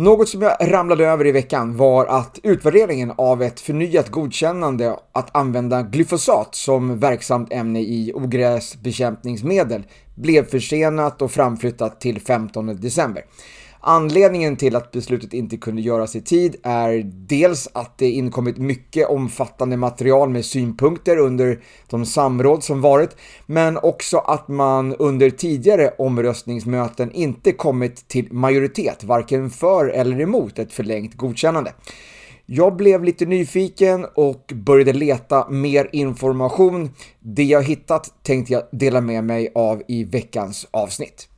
Något som jag ramlade över i veckan var att utvärderingen av ett förnyat godkännande att använda glyfosat som verksamt ämne i ogräsbekämpningsmedel blev försenat och framflyttat till 15 december. Anledningen till att beslutet inte kunde göras i tid är dels att det inkommit mycket omfattande material med synpunkter under de samråd som varit, men också att man under tidigare omröstningsmöten inte kommit till majoritet, varken för eller emot ett förlängt godkännande. Jag blev lite nyfiken och började leta mer information. Det jag hittat tänkte jag dela med mig av i veckans avsnitt.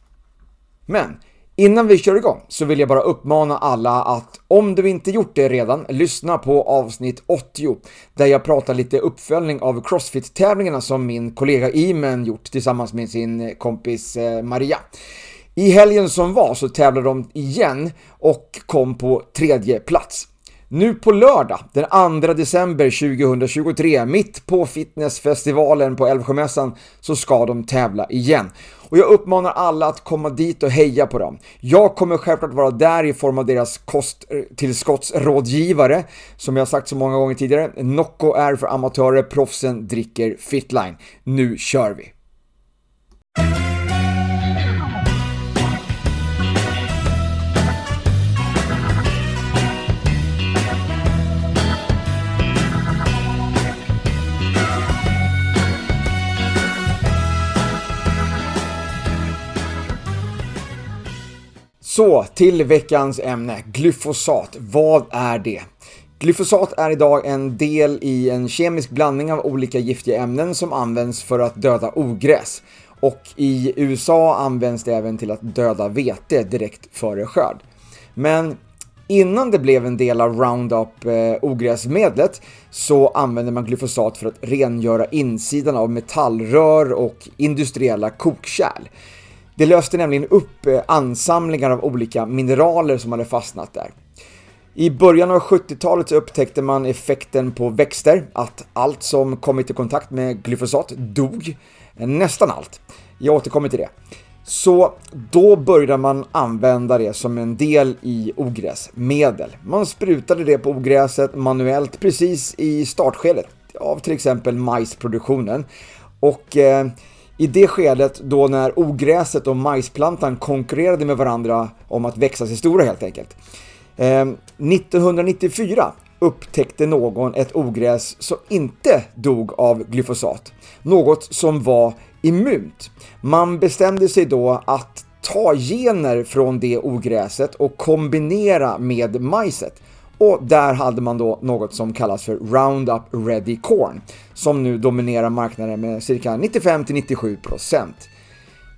Men Innan vi kör igång så vill jag bara uppmana alla att om du inte gjort det redan, lyssna på avsnitt 80 där jag pratar lite uppföljning av Crossfit-tävlingarna som min kollega Imen gjort tillsammans med sin kompis eh, Maria. I helgen som var så tävlade de igen och kom på tredje plats. Nu på lördag, den 2 december 2023, mitt på fitnessfestivalen på Älvsjömässan, så ska de tävla igen. Och jag uppmanar alla att komma dit och heja på dem. Jag kommer självklart vara där i form av deras kosttillskottsrådgivare, som jag sagt så många gånger tidigare. Nocco är för amatörer, proffsen dricker Fitline. Nu kör vi! Så till veckans ämne, glyfosat. Vad är det? Glyfosat är idag en del i en kemisk blandning av olika giftiga ämnen som används för att döda ogräs. Och i USA används det även till att döda vete direkt före skörd. Men innan det blev en del av Roundup eh, ogräsmedlet så använde man glyfosat för att rengöra insidan av metallrör och industriella kokkärl. Det löste nämligen upp eh, ansamlingar av olika mineraler som hade fastnat där. I början av 70-talet så upptäckte man effekten på växter, att allt som kommit i kontakt med glyfosat dog. Nästan allt. Jag återkommer till det. Så då började man använda det som en del i ogräsmedel. Man sprutade det på ogräset manuellt precis i startskedet av till exempel majsproduktionen. Och eh, i det skedet då när ogräset och majsplantan konkurrerade med varandra om att växa sig stora helt enkelt. Ehm, 1994 upptäckte någon ett ogräs som inte dog av glyfosat. Något som var immunt. Man bestämde sig då att ta gener från det ogräset och kombinera med majset och där hade man då något som kallas för Roundup Ready Corn, som nu dominerar marknaden med cirka 95-97%.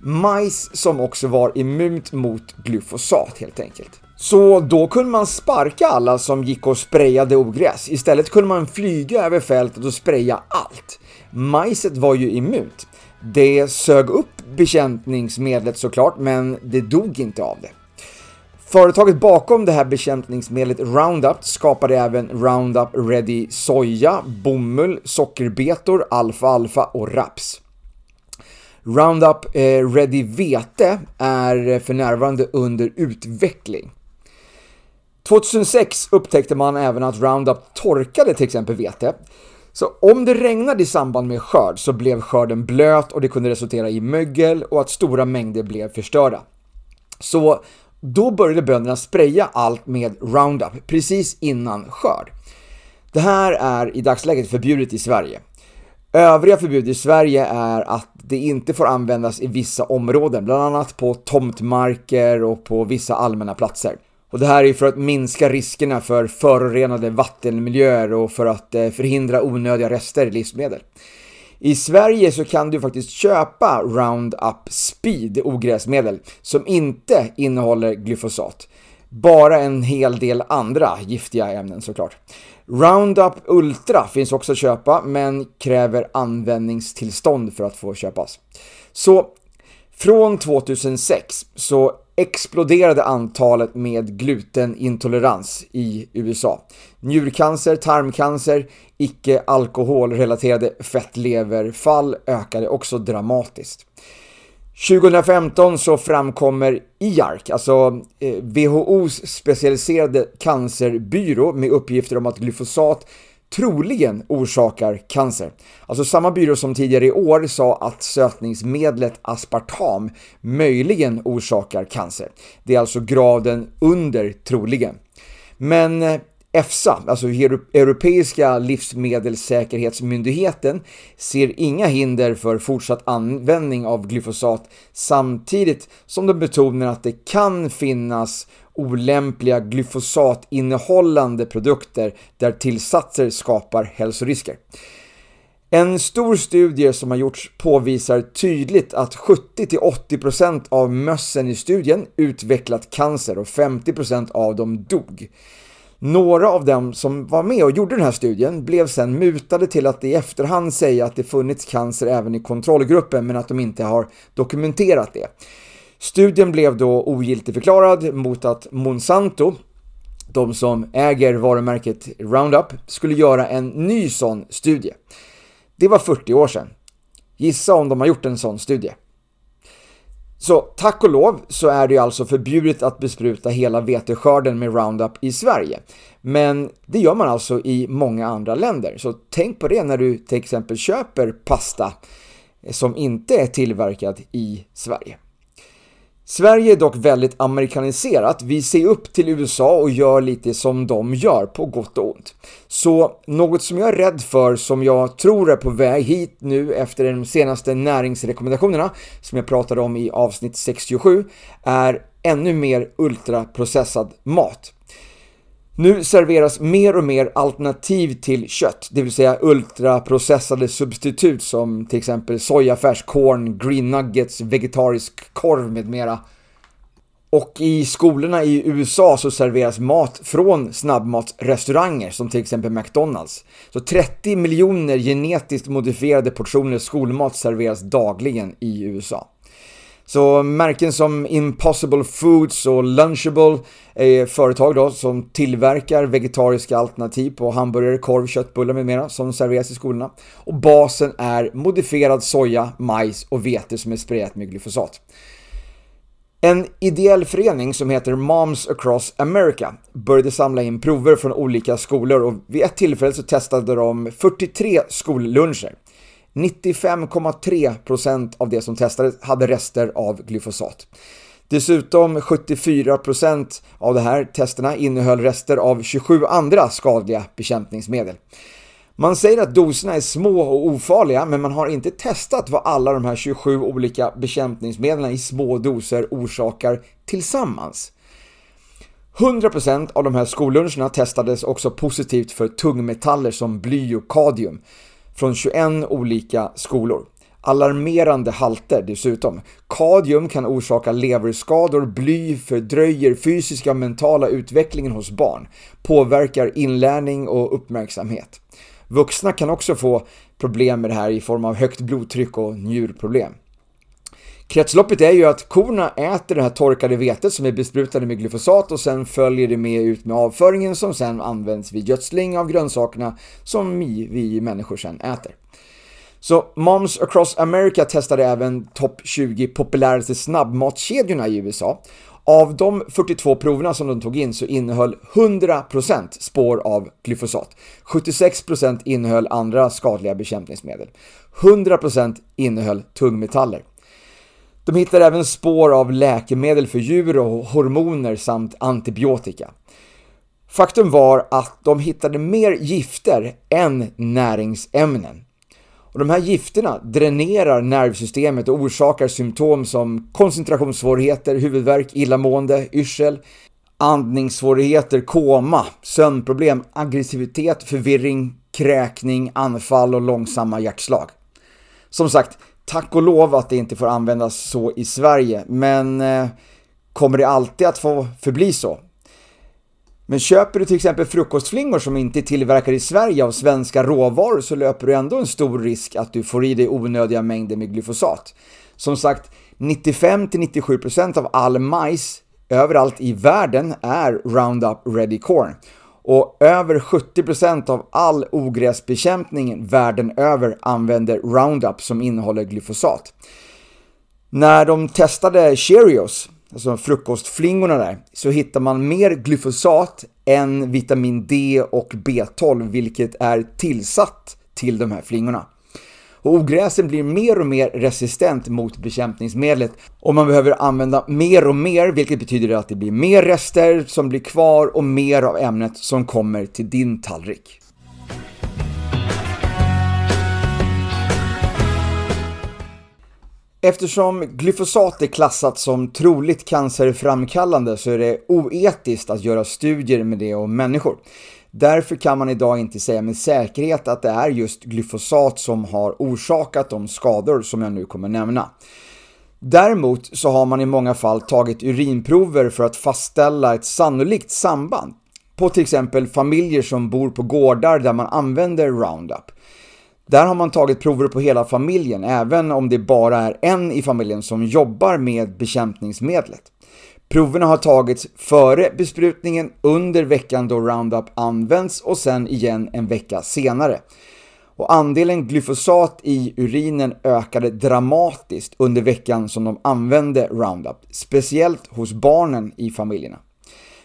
Majs som också var immunt mot glyfosat helt enkelt. Så då kunde man sparka alla som gick och sprayade ogräs. Istället kunde man flyga över fältet och spraya allt. Majset var ju immunt. Det sög upp bekämpningsmedlet såklart, men det dog inte av det. Företaget bakom det här bekämpningsmedlet Roundup skapade även Roundup Ready soja, bomull, sockerbetor, alfalfa och raps. Roundup eh, Ready vete är för närvarande under utveckling. 2006 upptäckte man även att Roundup torkade till exempel vete. Så om det regnade i samband med skörd så blev skörden blöt och det kunde resultera i mögel och att stora mängder blev förstörda. Så då började bönderna spraya allt med Roundup precis innan skörd. Det här är i dagsläget förbjudet i Sverige. Övriga förbud i Sverige är att det inte får användas i vissa områden, bland annat på tomtmarker och på vissa allmänna platser. Och det här är för att minska riskerna för förorenade vattenmiljöer och för att eh, förhindra onödiga rester i livsmedel. I Sverige så kan du faktiskt köpa Roundup Speed ogräsmedel som inte innehåller glyfosat. Bara en hel del andra giftiga ämnen såklart. Roundup Ultra finns också att köpa men kräver användningstillstånd för att få köpas. Så från 2006 så exploderade antalet med glutenintolerans i USA. Njurcancer, tarmcancer, icke alkoholrelaterade fettleverfall ökade också dramatiskt. 2015 så framkommer IARC, alltså eh, WHOs specialiserade cancerbyrå med uppgifter om att glyfosat troligen orsakar cancer. Alltså samma byrå som tidigare i år sa att sötningsmedlet aspartam möjligen orsakar cancer. Det är alltså graden under troligen. Men eh, EFSA, alltså Europeiska livsmedelssäkerhetsmyndigheten, ser inga hinder för fortsatt användning av glyfosat samtidigt som de betonar att det kan finnas olämpliga glyfosatinnehållande produkter där tillsatser skapar hälsorisker. En stor studie som har gjorts påvisar tydligt att 70-80% av mössen i studien utvecklat cancer och 50% av dem dog. Några av dem som var med och gjorde den här studien blev sen mutade till att i efterhand säga att det funnits cancer även i kontrollgruppen men att de inte har dokumenterat det. Studien blev då ogiltigförklarad mot att Monsanto, de som äger varumärket Roundup, skulle göra en ny sån studie. Det var 40 år sedan. Gissa om de har gjort en sån studie. Så tack och lov så är det ju alltså förbjudet att bespruta hela veteskörden med Roundup i Sverige. Men det gör man alltså i många andra länder. Så tänk på det när du till exempel köper pasta som inte är tillverkad i Sverige. Sverige är dock väldigt amerikaniserat. Vi ser upp till USA och gör lite som de gör, på gott och ont. Så något som jag är rädd för, som jag tror är på väg hit nu efter de senaste näringsrekommendationerna, som jag pratade om i avsnitt 67, är ännu mer ultraprocessad mat. Nu serveras mer och mer alternativ till kött, det vill säga ultraprocessade substitut som till exempel sojafärs, corn, green nuggets, vegetarisk korv med mera. Och i skolorna i USA så serveras mat från snabbmatsrestauranger som till exempel McDonalds. Så 30 miljoner genetiskt modifierade portioner skolmat serveras dagligen i USA. Så märken som Impossible Foods och Lunchable är företag då som tillverkar vegetariska alternativ på hamburgare, korv, köttbullar med mera som serveras i skolorna. Och basen är modifierad soja, majs och vete som är sprayat med glyfosat. En ideell förening som heter Moms Across America började samla in prover från olika skolor och vid ett tillfälle så testade de 43 skolluncher. 95,3% av det som testades hade rester av glyfosat. Dessutom 74% av de här testerna innehöll rester av 27 andra skadliga bekämpningsmedel. Man säger att doserna är små och ofarliga, men man har inte testat vad alla de här 27 olika bekämpningsmedlen i små doser orsakar tillsammans. 100% av de här skolluncherna testades också positivt för tungmetaller som bly och kadmium från 21 olika skolor. Alarmerande halter dessutom. Kadium kan orsaka leverskador, bly fördröjer fysiska och mentala utvecklingen hos barn, påverkar inlärning och uppmärksamhet. Vuxna kan också få problem med det här i form av högt blodtryck och njurproblem. Kretsloppet är ju att korna äter det här torkade vetet som är besprutade med glyfosat och sen följer det med ut med avföringen som sen används vid gödsling av grönsakerna som vi människor sen äter. Så Moms Across America testade även topp 20 populäraste snabbmatskedjorna i USA. Av de 42 proverna som de tog in så innehöll 100% spår av glyfosat. 76% innehöll andra skadliga bekämpningsmedel. 100% innehöll tungmetaller. De hittar även spår av läkemedel för djur och hormoner samt antibiotika. Faktum var att de hittade mer gifter än näringsämnen. Och de här gifterna dränerar nervsystemet och orsakar symptom som koncentrationssvårigheter, huvudvärk, illamående, yrsel, andningssvårigheter, koma, sömnproblem, aggressivitet, förvirring, kräkning, anfall och långsamma hjärtslag. Som sagt, Tack och lov att det inte får användas så i Sverige, men eh, kommer det alltid att få förbli så? Men köper du till exempel frukostflingor som inte är tillverkade i Sverige av svenska råvaror så löper du ändå en stor risk att du får i dig onödiga mängder med glyfosat. Som sagt, 95-97% av all majs överallt i världen är Roundup Ready Corn och över 70% av all ogräsbekämpning världen över använder Roundup som innehåller glyfosat. När de testade Cheerios, alltså frukostflingorna där, så hittar man mer glyfosat än vitamin D och B12, vilket är tillsatt till de här flingorna. Och ogräsen blir mer och mer resistent mot bekämpningsmedlet och man behöver använda mer och mer, vilket betyder att det blir mer rester som blir kvar och mer av ämnet som kommer till din tallrik. Eftersom glyfosat är klassat som troligt cancerframkallande så är det oetiskt att göra studier med det om människor. Därför kan man idag inte säga med säkerhet att det är just glyfosat som har orsakat de skador som jag nu kommer nämna. Däremot så har man i många fall tagit urinprover för att fastställa ett sannolikt samband på till exempel familjer som bor på gårdar där man använder Roundup. Där har man tagit prover på hela familjen, även om det bara är en i familjen som jobbar med bekämpningsmedlet. Proverna har tagits före besprutningen, under veckan då Roundup används och sen igen en vecka senare. Och andelen glyfosat i urinen ökade dramatiskt under veckan som de använde Roundup, speciellt hos barnen i familjerna.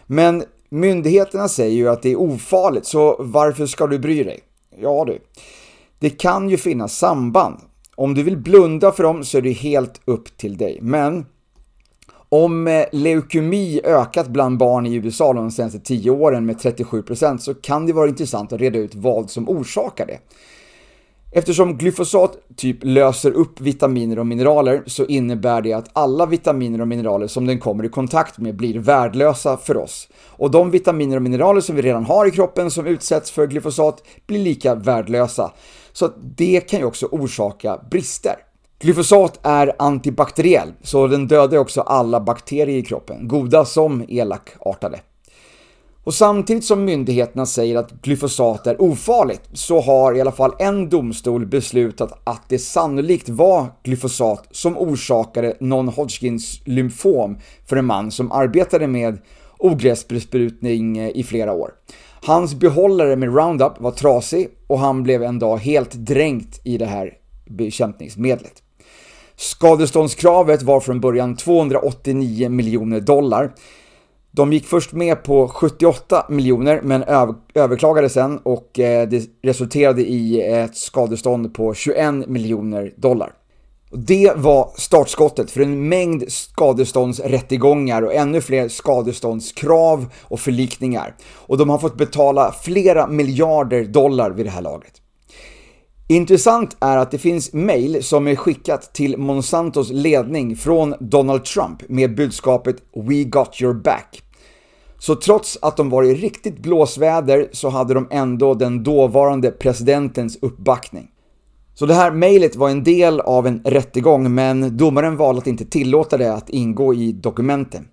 Men myndigheterna säger ju att det är ofarligt, så varför ska du bry dig? Ja du. Det kan ju finnas samband. Om du vill blunda för dem så är det helt upp till dig. Men om eh, leukemi ökat bland barn i USA de senaste 10 åren med 37% så kan det vara intressant att reda ut vad som orsakar det. Eftersom glyfosat typ löser upp vitaminer och mineraler så innebär det att alla vitaminer och mineraler som den kommer i kontakt med blir värdelösa för oss. Och de vitaminer och mineraler som vi redan har i kroppen som utsätts för glyfosat blir lika värdelösa. Så det kan ju också orsaka brister. Glyfosat är antibakteriell, så den dödar också alla bakterier i kroppen, goda som elakartade. Och samtidigt som myndigheterna säger att glyfosat är ofarligt så har i alla fall en domstol beslutat att det sannolikt var glyfosat som orsakade non-Hodgkins lymfom för en man som arbetade med ogräsbesprutning eh, i flera år. Hans behållare med Roundup var trasig och han blev en dag helt dränkt i det här bekämpningsmedlet. Skadeståndskravet var från början 289 miljoner dollar. De gick först med på 78 miljoner men överklagade sen och eh, det resulterade i ett skadestånd på 21 miljoner dollar. Det var startskottet för en mängd skadeståndsrättegångar och ännu fler skadeståndskrav och förlikningar. Och de har fått betala flera miljarder dollar vid det här laget. Intressant är att det finns mail som är skickat till Monsantos ledning från Donald Trump med budskapet “We got your back”. Så trots att de var i riktigt blåsväder så hade de ändå den dåvarande presidentens uppbackning. Så det här mejlet var en del av en rättegång men domaren valde att inte tillåta det att ingå i dokumenten.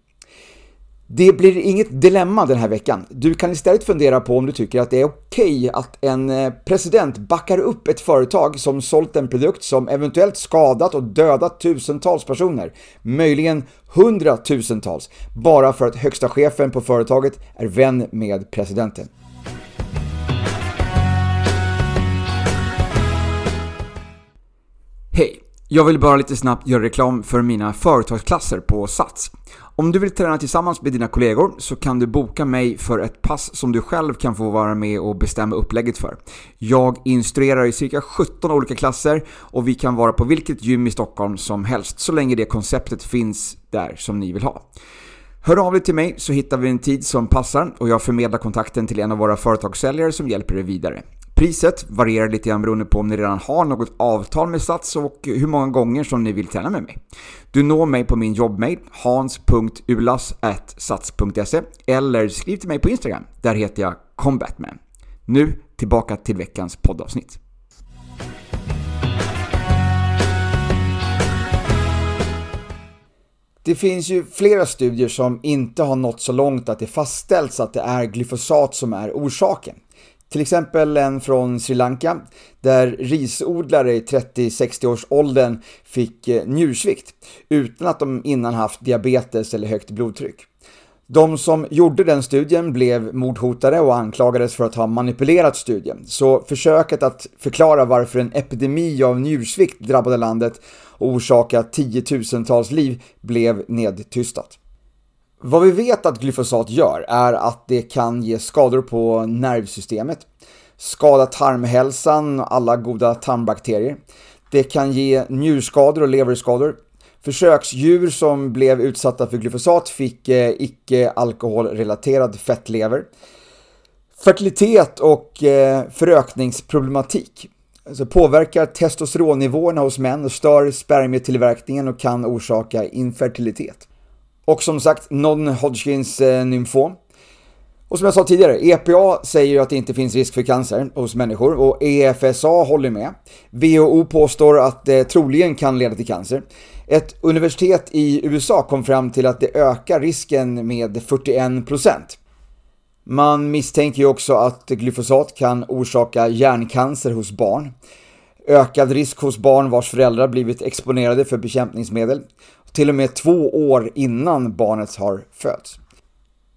Det blir inget dilemma den här veckan. Du kan istället fundera på om du tycker att det är okej okay att en eh, president backar upp ett företag som sålt en produkt som eventuellt skadat och dödat tusentals personer, möjligen hundratusentals, bara för att högsta chefen på företaget är vän med presidenten. Hej! Jag vill bara lite snabbt göra reklam för mina företagsklasser på Sats. Om du vill träna tillsammans med dina kollegor så kan du boka mig för ett pass som du själv kan få vara med och bestämma upplägget för. Jag instruerar i cirka 17 olika klasser och vi kan vara på vilket gym i Stockholm som helst så länge det konceptet finns där som ni vill ha. Hör av dig till mig så hittar vi en tid som passar och jag förmedlar kontakten till en av våra företagssäljare som hjälper dig vidare. Priset varierar lite grann beroende på om ni redan har något avtal med Sats och hur många gånger som ni vill träna med mig. Du når mig på min jobbmail hans.ulas.sats.se eller skriv till mig på Instagram. Där heter jag combatman. Nu tillbaka till veckans poddavsnitt. Det finns ju flera studier som inte har nått så långt att det fastställts att det är glyfosat som är orsaken. Till exempel en från Sri Lanka där risodlare i 30-60 års åldern fick eh, njursvikt utan att de innan haft diabetes eller högt blodtryck. De som gjorde den studien blev mordhotade och anklagades för att ha manipulerat studien. Så försöket att förklara varför en epidemi av njursvikt drabbade landet och orsakat tiotusentals liv blev nedtystat. Vad vi vet att glyfosat gör är att det kan ge skador på nervsystemet, skada tarmhälsan och alla goda tarmbakterier. Det kan ge njurskador och leverskador. Försöksdjur som blev utsatta för glyfosat fick eh, icke alkoholrelaterad fettlever. Fertilitet och eh, förökningsproblematik. Alltså påverkar testosteronnivåerna hos män och stör spermietillverkningen och kan orsaka infertilitet. Och som sagt, non-Hodgkins eh, nymfom. Och som jag sa tidigare, EPA säger ju att det inte finns risk för cancer hos människor och EFSA håller med. WHO påstår att det troligen kan leda till cancer. Ett universitet i USA kom fram till att det ökar risken med 41%. Man misstänker ju också att glyfosat kan orsaka hjärncancer hos barn. Ökad risk hos barn vars föräldrar blivit exponerade för bekämpningsmedel. Till och med två år innan barnet har fötts.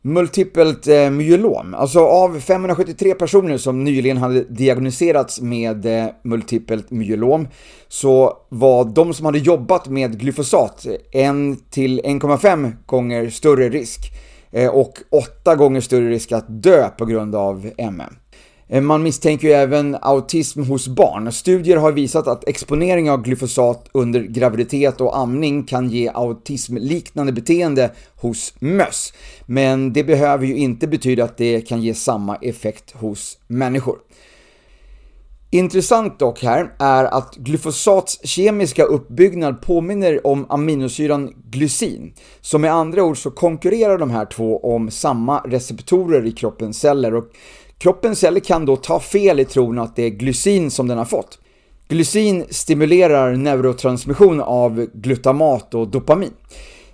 Multipelt eh, myelom, alltså av 573 personer som nyligen hade diagnostiserats med eh, multipelt myelom så var de som hade jobbat med glyfosat eh, 1 till 1,5 gånger större risk och 8 gånger större risk att dö på grund av MM. Eh, man misstänker ju även autism hos barn. Studier har visat att exponering av glyfosat under graviditet och amning kan ge autismliknande beteende hos möss. Men det behöver ju inte betyda att det kan ge samma effekt hos människor. Intressant dock här är att glyfosats kemiska uppbyggnad påminner om aminosyran glycin. Så med andra ord så konkurrerar de här två om samma receptorer i kroppens celler och Kroppens celler kan då ta fel i tron att det är glycin som den har fått. Glycin stimulerar neurotransmission av glutamat och dopamin.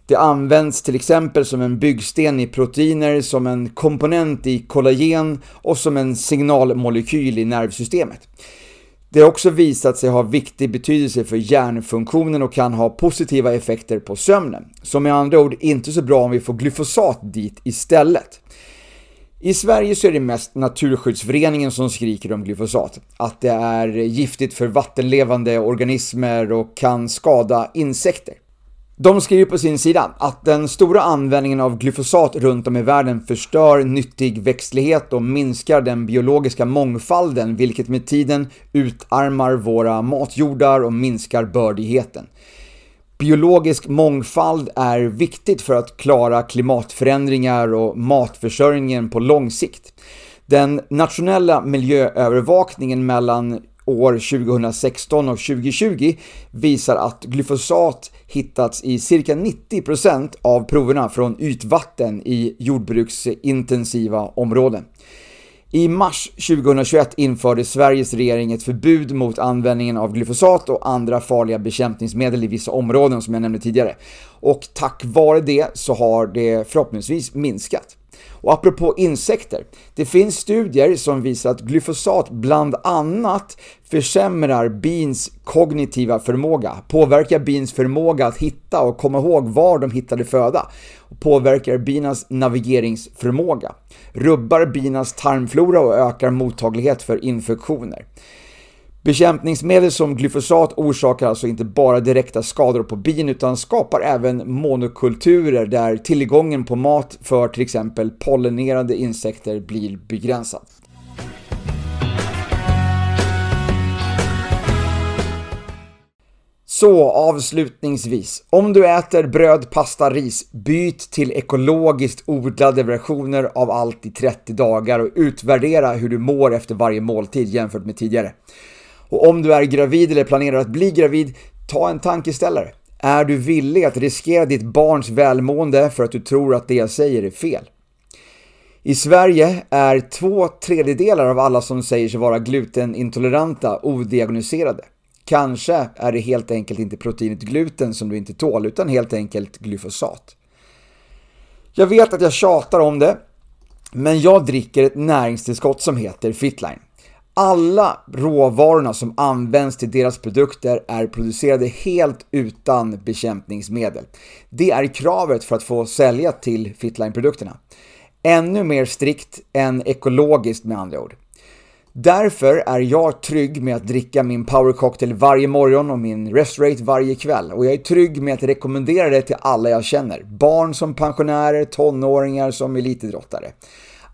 Det används till exempel som en byggsten i proteiner, som en komponent i kollagen och som en signalmolekyl i nervsystemet. Det har också visat sig ha viktig betydelse för hjärnfunktionen och kan ha positiva effekter på sömnen. Så med andra ord inte så bra om vi får glyfosat dit istället. I Sverige så är det mest Naturskyddsföreningen som skriker om glyfosat. Att det är giftigt för vattenlevande organismer och kan skada insekter. De skriver på sin sida att den stora användningen av glyfosat runt om i världen förstör nyttig växtlighet och minskar den biologiska mångfalden vilket med tiden utarmar våra matjordar och minskar bördigheten. Biologisk mångfald är viktigt för att klara klimatförändringar och matförsörjningen på lång sikt. Den nationella miljöövervakningen mellan år 2016 och 2020 visar att glyfosat hittats i cirka 90% av proverna från ytvatten i jordbruksintensiva områden. I mars 2021 införde Sveriges regering ett förbud mot användningen av glyfosat och andra farliga bekämpningsmedel i vissa områden som jag nämnde tidigare. Och tack vare det så har det förhoppningsvis minskat. Och apropå insekter, det finns studier som visar att glyfosat bland annat försämrar bins kognitiva förmåga, påverkar bins förmåga att hitta och komma ihåg var de hittade föda, och påverkar binas navigeringsförmåga, rubbar binas tarmflora och ökar mottaglighet för infektioner. Bekämpningsmedel som glyfosat orsakar alltså inte bara direkta skador på bin utan skapar även monokulturer där tillgången på mat för till exempel pollinerande insekter blir begränsad. Så avslutningsvis, om du äter bröd, pasta, ris, byt till ekologiskt odlade versioner av allt i 30 dagar och utvärdera hur du mår efter varje måltid jämfört med tidigare. Och om du är gravid eller planerar att bli gravid, ta en tankeställare. Är du villig att riskera ditt barns välmående för att du tror att det jag säger är fel? I Sverige är två tredjedelar av alla som säger sig vara glutenintoleranta odiagnostiserade. Kanske är det helt enkelt inte proteinet gluten som du inte tål, utan helt enkelt glyfosat. Jag vet att jag tjatar om det, men jag dricker ett näringstillskott som heter Fitline. Alla råvarorna som används till deras produkter är producerade helt utan bekämpningsmedel. Det är kravet för att få sälja till Fitline-produkterna. Ännu mer strikt än ekologiskt med andra ord. Därför är jag trygg med att dricka min power cocktail varje morgon och min Restorate varje kväll. Och jag är trygg med att rekommendera det till alla jag känner. Barn som pensionärer, tonåringar som elitidrottare.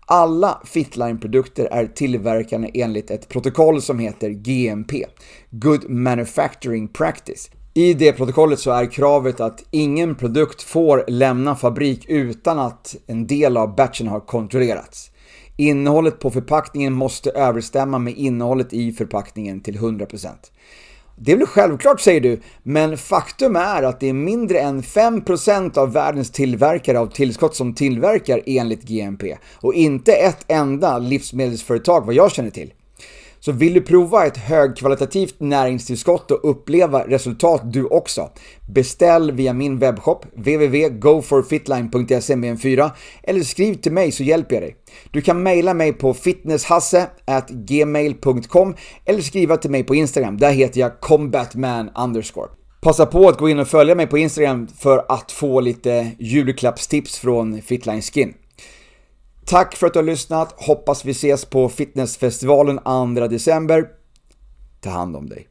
Alla Fitline-produkter är tillverkade enligt ett protokoll som heter GMP, Good Manufacturing Practice. I det protokollet så är kravet att ingen produkt får lämna fabrik utan att en del av batchen har kontrollerats. Innehållet på förpackningen måste överstämma med innehållet i förpackningen till 100%. Det är väl självklart säger du, men faktum är att det är mindre än 5% av världens tillverkare av tillskott som tillverkar enligt GMP och inte ett enda livsmedelsföretag vad jag känner till. Så vill du prova ett högkvalitativt näringstillskott och uppleva resultat du också? Beställ via min webbshop www.goforfitline.se med en 4 eller skriv till mig så hjälper jag dig. Du kan mejla mig på fitnesshasse@gmail.com eller skriva till mig på Instagram, där heter jag combatman underscore. Passa på att gå in och följa mig på Instagram för att få lite julklappstips från Fitline Skin. Tack för att du har lyssnat, hoppas vi ses på fitnessfestivalen 2 december. Ta hand om dig.